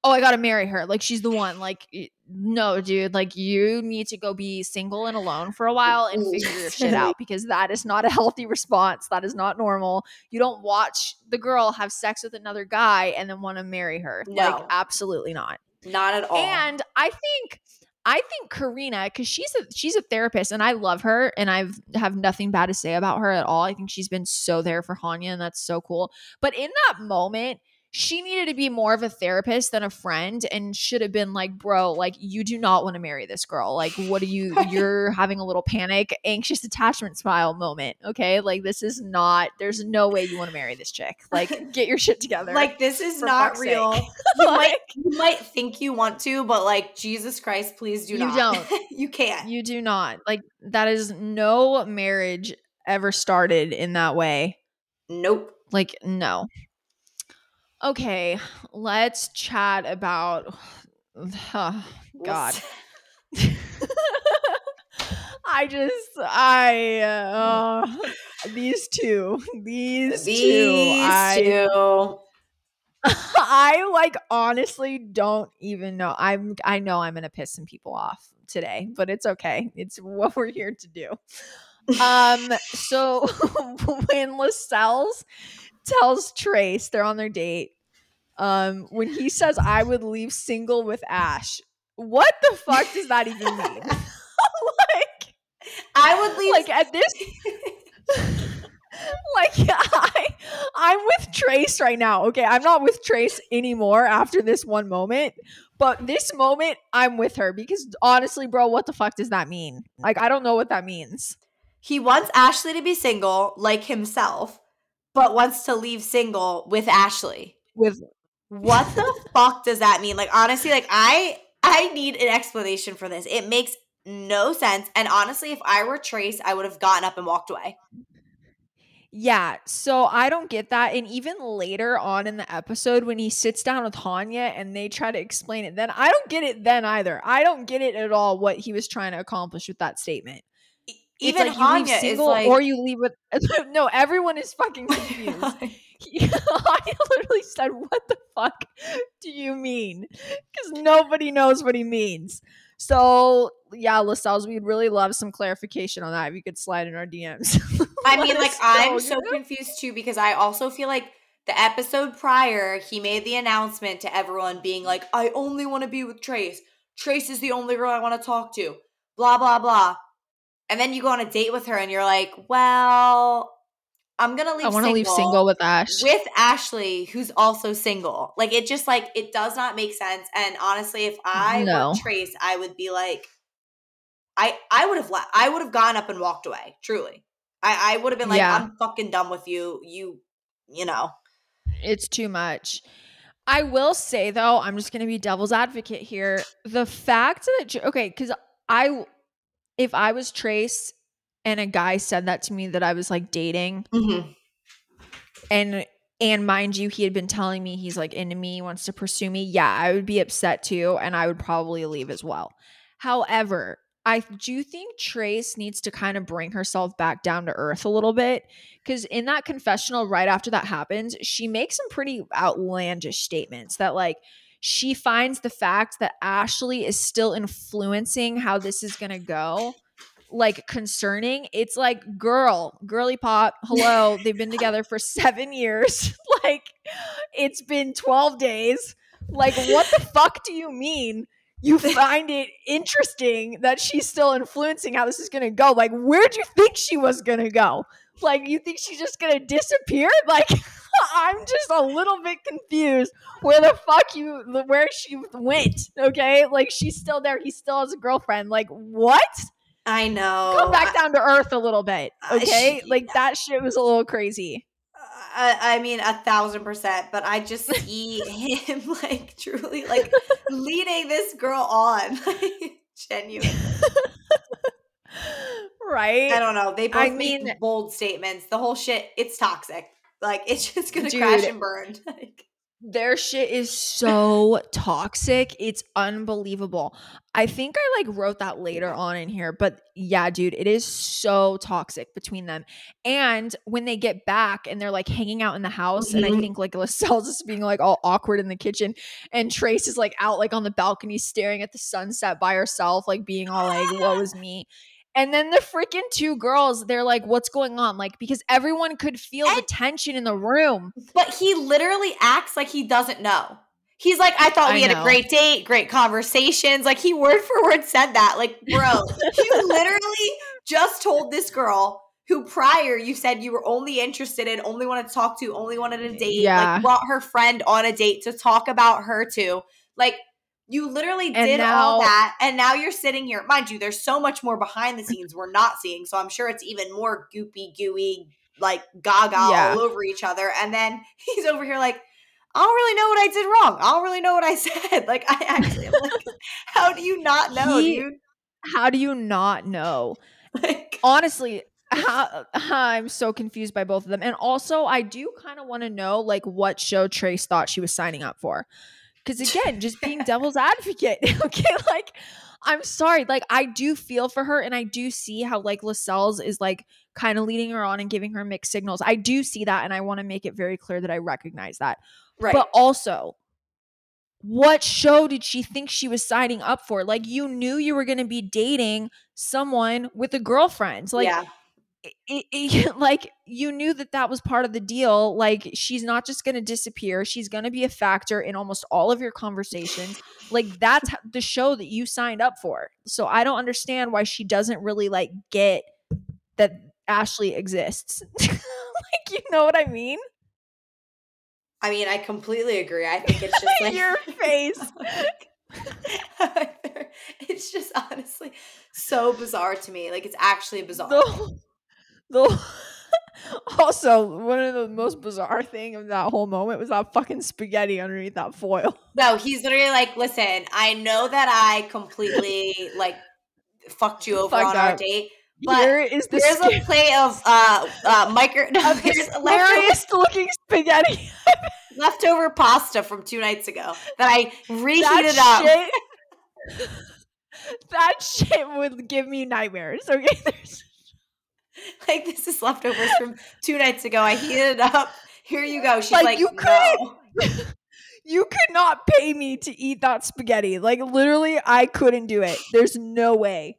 oh, I got to marry her. Like she's the one. Like, no, dude, like you need to go be single and alone for a while and figure your shit out because that is not a healthy response. That is not normal. You don't watch the girl have sex with another guy and then want to marry her. Like, No. absolutely not. not at all. And I think I think Karina, because she's a she's a therapist and I love her and I've have nothing bad to say about her at all. I think she's been so there for Hanya and that's so cool. But in that moment, she needed to be more of a therapist than a friend and should have been like, bro, like you do not want to marry this girl. Like, what are you you're having a little panic, anxious attachment smile moment. Okay. Like this is not there's no way you want to marry this chick. Like, get your shit together. like this is not real. You might you might think you want to, but like Jesus Christ, please do You not. You don't. you can't. You do not. Like that is no marriage ever started in that way. nope. Like no. Okay, let's chat about oh, God. I just I uh, these two. These, These two. I two. I like honestly don't even know. I'm I know I'm gonna piss some people off today, but it's okay. It's what we're here to do. Um so when Lascelles tells Trace they're on their date, um, when he says I would leave single with Ash, what the fuck does that even mean? like I would leave. like at this like I I'm with Trace right now. Okay, I'm not with Trace anymore after this one moment, but this moment I'm with her because honestly, bro, what the fuck does that mean? Like I don't know what that means. he wants Ashley to be single, like himself, but wants to leave single with Ashley. With What the fuck does that mean? Like honestly, like I I need an explanation for this. It makes no sense. And honestly, if I were Trace, I would have gotten up and walked away. Yeah, so I don't get that. And even later on in the episode, when he sits down with Hanya and they try to explain it, then I don't get it then either. I don't get it at all what he was trying to accomplish with that statement. Even like Hanya is single like- or you leave with no. Everyone is fucking confused. I literally said, "What the fuck do you mean?" Because nobody knows what he means. So yeah, Lascelles, we'd really love some clarification on that. If you could slide in our DMs. I mean, like I'm so confused too because I also feel like the episode prior, he made the announcement to everyone being like, I only want to be with Trace. Trace is the only girl I want to talk to. Blah blah blah. And then you go on a date with her and you're like, Well, I'm gonna leave I want to leave single with Ash. with Ashley, who's also single. Like it just like it does not make sense. And honestly, if I No. were Trace, I would be like, I I would have left. I would have gone up and walked away. Truly, I I would have been like, Yeah. I'm fucking done with you. You, you know. it's too much. I will say though, I'm just gonna be devil's advocate here. The fact that okay, because I, if I was Trace and a guy said that to me that I was like dating, Mm-hmm. and and mind you, he had been telling me he's like into me, wants to pursue me. Yeah, I would be upset too, and I would probably leave as well. However, I do think Trace needs to kind of bring herself back down to earth a little bit because in that confessional, right after that happens, she makes some pretty outlandish statements that like she finds the fact that Ashley is still influencing how this is gonna go like concerning. It's like, girl, girly pop, hello, they've been together for seven years. like, it's been 12 days. Like, what the fuck do you mean? You find it interesting that she's still influencing how this is gonna go. Like, where'd you think she was gonna go? Like, you think she's just gonna disappear? Like, I'm just a little bit confused where the fuck you, where she went. Okay, like she's still there. He still has a girlfriend. Like, what? I know. come back down to earth a little bit Uh, okay she- like that shit was a little crazy I, I mean, a thousand percent. But I just see him like truly like leading this girl on. Like, genuine. Right I don't know. They both I make mean- bold statements. The whole shit, it's toxic. Like it's just gonna Dude. crash and burn. Like, their shit is so toxic it's unbelievable i think i like wrote that later on in here but yeah dude it is so toxic between them and when they get back and they're like hanging out in the house and i Mhm. think like lascelles just being like all awkward in the kitchen and trace is like out like on the balcony staring at the sunset by herself like being all like what was me and then the freaking two girls, they're like, what's going on? Like, because everyone could feel the tension in the room. but he literally acts like he doesn't know. He's like, I thought I we had know. a great date, great conversations. Like he word for word said that. Like, bro, you literally just told this girl who prior you said you were only interested in, only wanted to talk to, only wanted a date, Yeah. like brought her friend on a date to talk about her too. Like you literally And did all that, and now you're sitting here. Mind you, there's so much more behind the scenes we're not seeing, so I'm sure it's even more goopy, gooey, like gaga Yeah. all over each other. And then he's over here like, I don't really know what I did wrong. I don't really know what I said. Like I actually am like, how do you not know, He- dude? How do you not know? Like, honestly how, i'm so confused by both of them and also i do kind of want to know like what show trace thought she was signing up for because again just being devil's advocate okay? Like i'm sorry like i do feel for her and i do see how like lascelles is like kind of leading her on and giving her mixed signals. I do see that and i want to make it very clear that i recognize that. Right. but also what show did she think she was signing up for? Like you knew you were going to be dating someone with a girlfriend. Like yeah. It, it, like you knew that that was part of the deal like she's not just going to disappear she's going to be a factor in almost all of your conversations like that's the show that you signed up for so i don't understand why she doesn't really like get that ashley exists like you know what i mean I mean, I completely agree. I think it's just like your face it's just honestly so bizarre to me. Like it's actually bizarre. the, the also one of the most bizarre thing of that whole moment was that fucking spaghetti underneath that foil No, he's literally like, listen, I know that I completely like fucked you over on our date. But here is the There's a plate of uh uh micro no, there's the leftover, looking spaghetti. leftover pasta from two nights ago that I reheated that up. that shit would give me nightmares. Okay, there's like, this is leftovers from two nights ago. I heated it up. Here you go. She's Like, like, you no. You could not pay me to eat that spaghetti. Like literally, I couldn't do it. There's no way.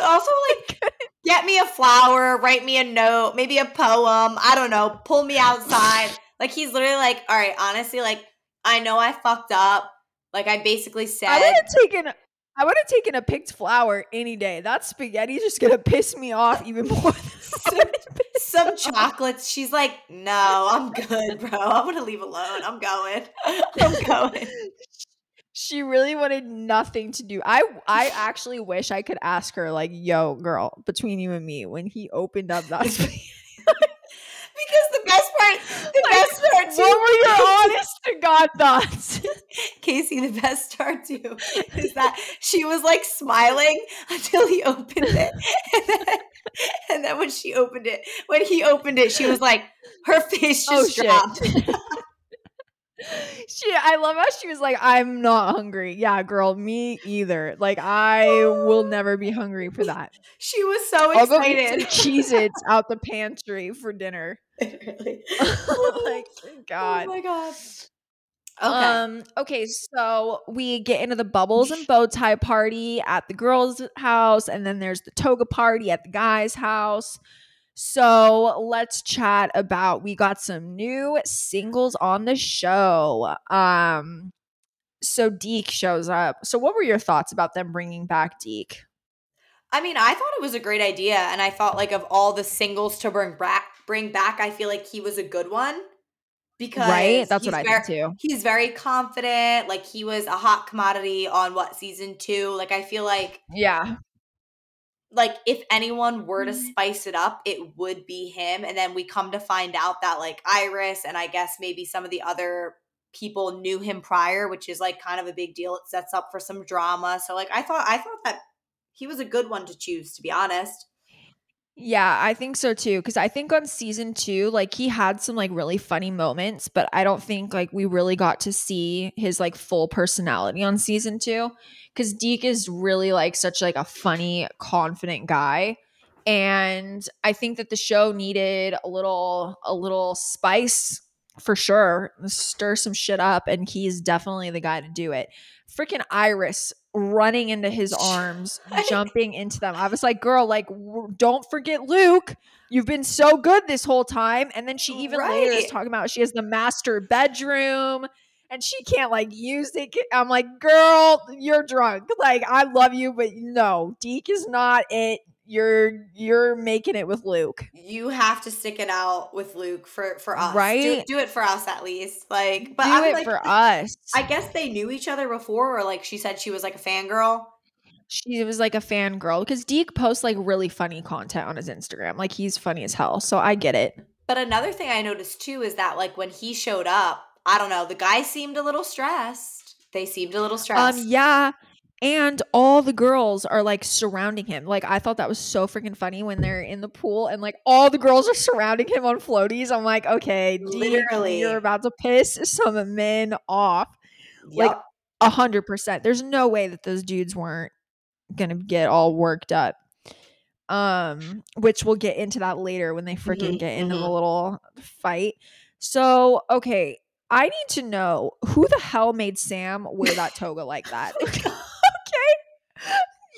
Also, like, get me a flower, write me a note, maybe a poem. I don't know. Pull me outside. Like, he's literally like, all right, honestly, like, I know I fucked up. Like, I basically said, I would have taken. I would have taken a picked flower any day. That spaghetti's just gonna piss me off even more. Than some chocolates. She's like, no, I'm good, bro. I'm gonna leave alone. I'm going. I'm going. she really wanted nothing to do. I I actually wish I could ask her like, "Yo, girl, between you and me, when he opened up that spaghetti, Because the best part, the Like, best part too. what were your honest to god thoughts?" Kaci, the best part too is that she was like smiling until he opened it. And then, and then when she opened it, when he opened it, she was like, her face Oh, just shit. dropped. she I love how she was like, I'm not hungry. Yeah, girl, me either. Like I will oh. never be hungry for that. She was so I'll go get excited. some Cheez-Its out the pantry for dinner. Literally. like God. Oh my god. Okay. Um, okay, so we get into the bubbles and bow tie party at the girls' house, and then there's the toga party at the guys' house. So let's chat about we got some new singles on the show. Um, so Deke shows up. So what were your thoughts about them bringing back Deke? I mean, I thought it was a great idea, and I thought like of all the singles to bring back, bring back, I feel like he was a good one because Right? That's what I ver- think too. He's very confident. Like he was a hot commodity on what season two. Like I feel like Yeah. like if anyone were to Mhm. spice it up, it would be him. And then we come to find out that like Iris and I guess maybe some of the other people knew him prior, which is like kind of a big deal. It sets up for some drama. So like I thought I thought that he was a good one to choose, to be honest. Yeah, I think so too. Cause I think on season two, like he had some like really funny moments, but I don't think like we really got to see his like full personality on season two. Cause Deke is really like such like a funny, confident guy. And I think that the show needed a little a little spice for sure. Stir some shit up, and he's definitely the guy to do it. Freaking Iris running into his arms, jumping into them. I was like, girl, like, w- don't forget Luke. You've been so good this whole time. And then she even later is talking about she has the master bedroom and she can't like use it. I'm like, girl, you're drunk. Like, I love you, but no, Deke is not it. You're you're making it with Luke. You have to stick it out with Luke for for us, Do, Right? do it for us at least. Like, but Do I'm it like, for us. I guess they knew each other before, or like she said she was like a fangirl. she was like a fangirl because Deke posts like really funny content on his Instagram. Like he's funny as hell. So I get it. But another thing I noticed too is that like when he showed up, I don't know, the guy seemed a little stressed. They seemed a little stressed. Um, yeah. And all the girls are like surrounding him. Like I thought that was so freaking funny when they're in the pool and like all the girls are surrounding him on floaties. I'm like, okay, Literally. you're about to piss some men off. like, A hundred percent. There's no way that those dudes weren't gonna get all worked up. Um, which we'll get into that later when they freaking Mhm, get into the mhm. little fight. So, okay, I need to know who the hell made Sam wear that toga like that.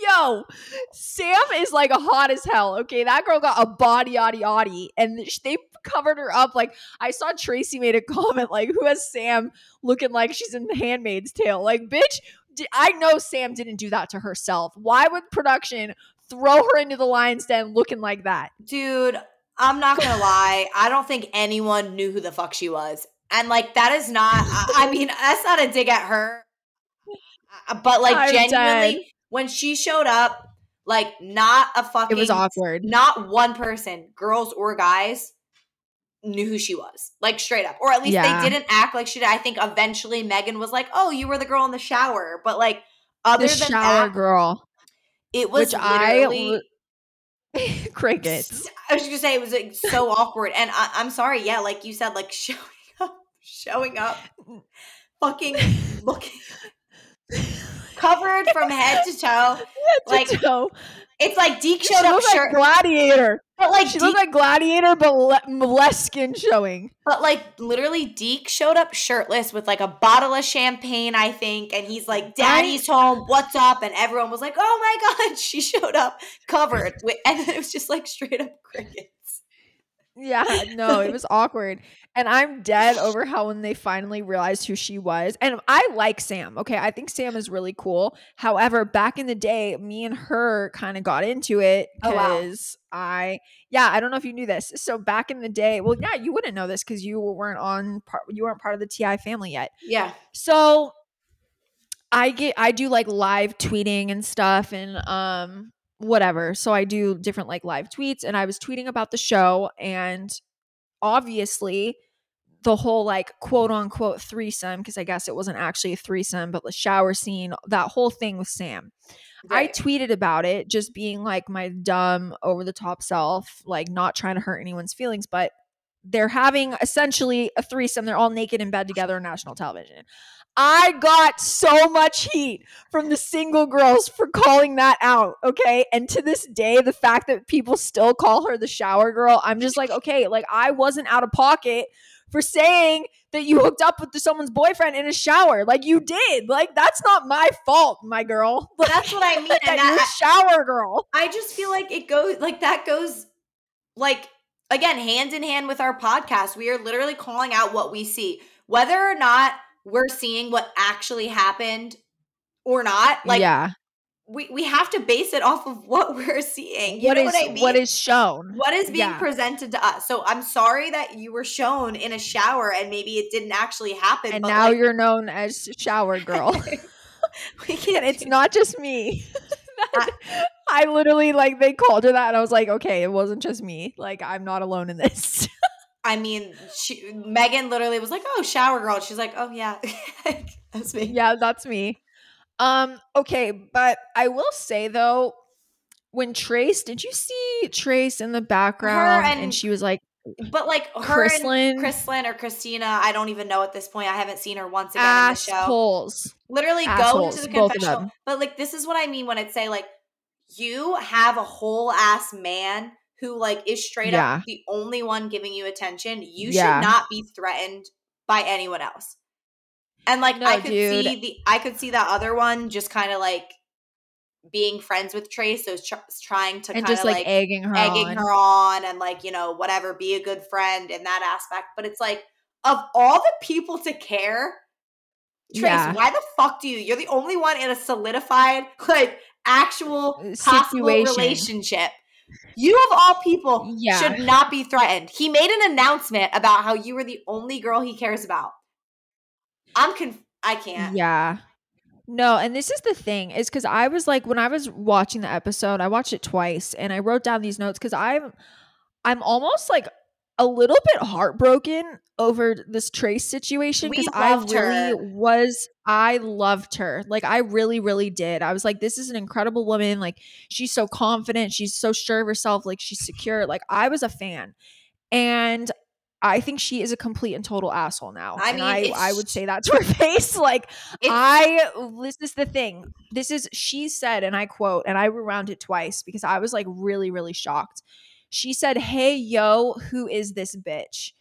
Yo, Sam is like a hot as hell. Okay, that girl got a body, yaddy, yaddy, and they covered her up. Like I saw Tracy made a comment, like, "Who has Sam looking like she's in The Handmaid's Tale?" Like, bitch, I know Sam didn't do that to herself. Why would production throw her into the lion's den looking like that? Dude, I'm not gonna lie. I don't think anyone knew who the fuck she was. And like that is not I, I mean, that's not a dig at her. Uh, But like I'm genuinely, dead. When she showed up, like not a fucking It was awkward. not one person, girls or guys, knew who she was. Like straight up. Or at least Yeah. they didn't act like she did. I think eventually Megan was like, Oh, you were the girl in the shower. But like other The than shower that, girl, it was which I literally crickets. I was just gonna say it was like so awkward, and I, I'm sorry. Yeah, like you said, like showing up, showing up, fucking looking. covered from head to toe. Like toe. it's like Deke She showed up looked like Gladiator. but like She Deke, looked like Gladiator, but le- less skin showing. but like literally Deke showed up shirtless with like a bottle of champagne, I think, and he's like, "Daddy's home, what's up?" And everyone was like, "Oh my god!" She showed up covered, with, and then it was just like straight up crickets. Yeah, no, it was awkward. And I'm dead over how when they finally realized who she was. And I like Sam. Okay. I think Sam is really cool. However, back in the day, me and her kind of got into it Oh, wow. because I, yeah, I don't know if you knew this. So back in the day, well, yeah, you wouldn't know this because you weren't on part, you weren't part of the TI family yet. Yeah, So I get I do like live tweeting and stuff and um whatever. So I do different like live tweets and I was tweeting about the show and obviously the whole like quote unquote threesome because I guess it wasn't actually a threesome but the shower scene that whole thing with Sam. I tweeted about it just being like my dumb over the top self like not trying to hurt anyone's feelings but they're having essentially a threesome they're all naked in bed together on national television. I got so much heat from the single girls for calling that out. Okay. And to this day, the fact that people still call her the shower girl, I'm just like, okay, like I wasn't out of pocket for saying that you hooked up with someone's boyfriend in a shower. Like you did. Like that's not my fault, my girl. That's what I mean, that that- a shower girl. I just feel like it goes like that goes like again hand in hand with our podcast. We are literally calling out what we see, whether or not we're seeing what actually happened or not. Like yeah. we we have to base it off of what we're seeing. You What is what I mean? what is shown? what is being yeah. presented to us? So I'm sorry that you were shown in a shower and maybe it didn't actually happen. and now like, you're known as shower girl. we can't. it's not just me. I literally like they called her that and I was like, okay, it wasn't just me. Like I'm not alone in this. I mean, she, Megan literally was like, "Oh, shower girl." She's like, "Oh yeah, that's me." yeah, that's me. Um, okay, but I will say though, when Trace, did you see Trace in the background and, and- she was like But like her Chrislyn? and Chrislyn or Christina, I don't even know at this point. I haven't seen her once again in the show. assholes. Literally go Assholes, into the confessional. But like this is what I mean when I say like you have a whole ass man who like is straight Yeah. up the only one giving you attention. You Yeah. should not be threatened by anyone else. And like No, I could dude. see the I could see that other one just kind of like being friends with Trace, so tr- trying to kind just of like, egging her egging on. her on and like you know whatever be a good friend in that aspect but it's like of all the people to care trace Yeah. why the fuck do you you're the only one in a solidified like actual Uh, possible situation. relationship you of all people Yeah. should not be threatened he made an announcement about how you were the only girl he cares about i'm conf- i can't Yeah. No, and this is the thing is because I was like when I was watching the episode, I watched it twice and I wrote down these notes because I'm I'm almost like a little bit heartbroken over this Trace situation because I really her. was I loved her. Like I really, really did. I was like, this is an incredible woman. Like she's so confident, she's so sure of herself, like she's secure. Like I was a fan. And I think she is a complete and total asshole now. I mean, I, I would say that to her face. Like I this is the thing. This is she said, and I quote, and I rewound it twice because I was like really, really shocked. She said, Hey yo, who is this bitch?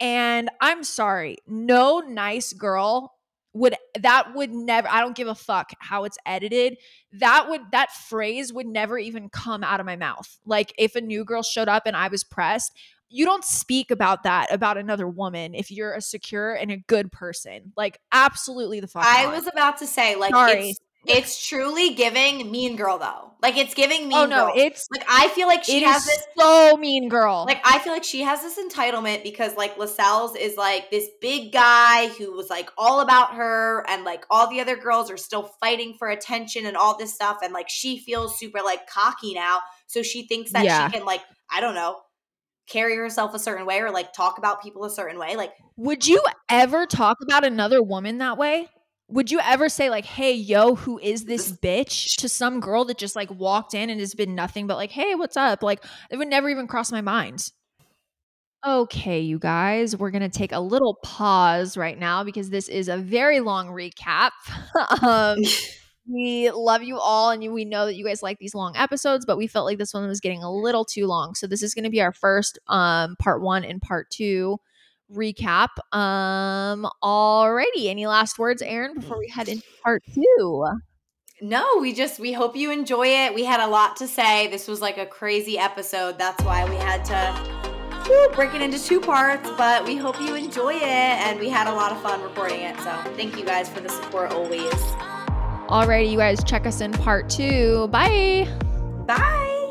And I'm sorry, no nice girl would that would never I don't give a fuck how it's edited. That would that phrase would never even come out of my mouth. Like if a new girl showed up and I was pressed, you don't speak about that about another woman if you're a secure and a good person. Like absolutely the fuck. i not. was about to say like Sorry. it's it's truly giving mean girl though like it's giving mean oh no, girl. it's like i feel like she it has is this so mean girl. Like I feel like she has this entitlement because like Lascelles is like this big guy who was like all about her and like all the other girls are still fighting for attention and all this stuff and like she feels super like cocky now so she thinks that Yeah. she can like I don't know carry herself a certain way or like talk about people a certain way like Would you ever talk about another woman that way? Would you ever say like, "Hey, yo, who is this bitch?" to some girl that just like walked in and has been nothing but like, "Hey, what's up?" Like, it would never even cross my mind. Okay, you guys, we're going to take a little pause right now because this is a very long recap. um we love you all, and we know that you guys like these long episodes, but we felt like this one was getting a little too long. So this is going to be our first um, part one and part two recap. Um, alrighty, any last words, Erin, before we head into part two? No, we just we hope you enjoy it. We had a lot to say. This was like a crazy episode. That's why we had to whew, break it into two parts, but we hope you enjoy it and we had a lot of fun recording it. So, thank you guys for the support always. Alrighty, you guys check us in part 2. Bye. Bye.